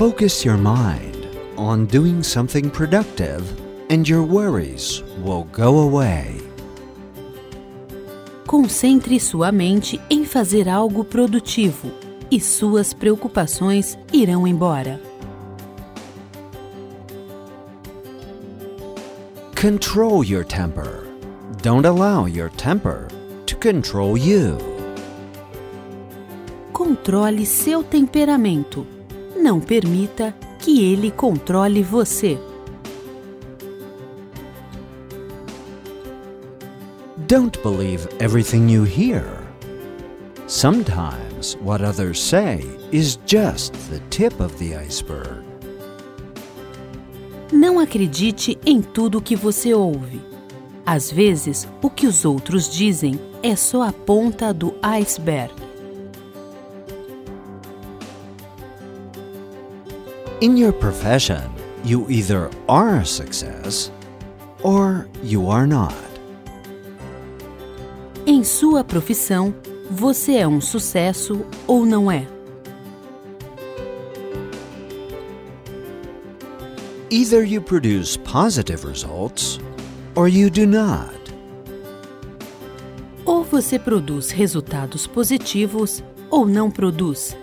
Focus your mind on doing something productive and your worries will go away. Concentre sua mente em fazer algo produtivo e suas preocupações irão embora. Control your temper. Don't allow your temper to control you. Controle seu temperamento. Não permita que ele controle você. Don't believe everything you hear. Sometimes what others say is just the tip of the iceberg. Não acredite em tudo o que você ouve. Às vezes, o que os outros dizem é só a ponta do iceberg. In your profession, you either are a success or you are not. Em sua profissão, você é um sucesso ou não é. Either you produce positive results or you do not. Ou você produz resultados positivos ou não produz.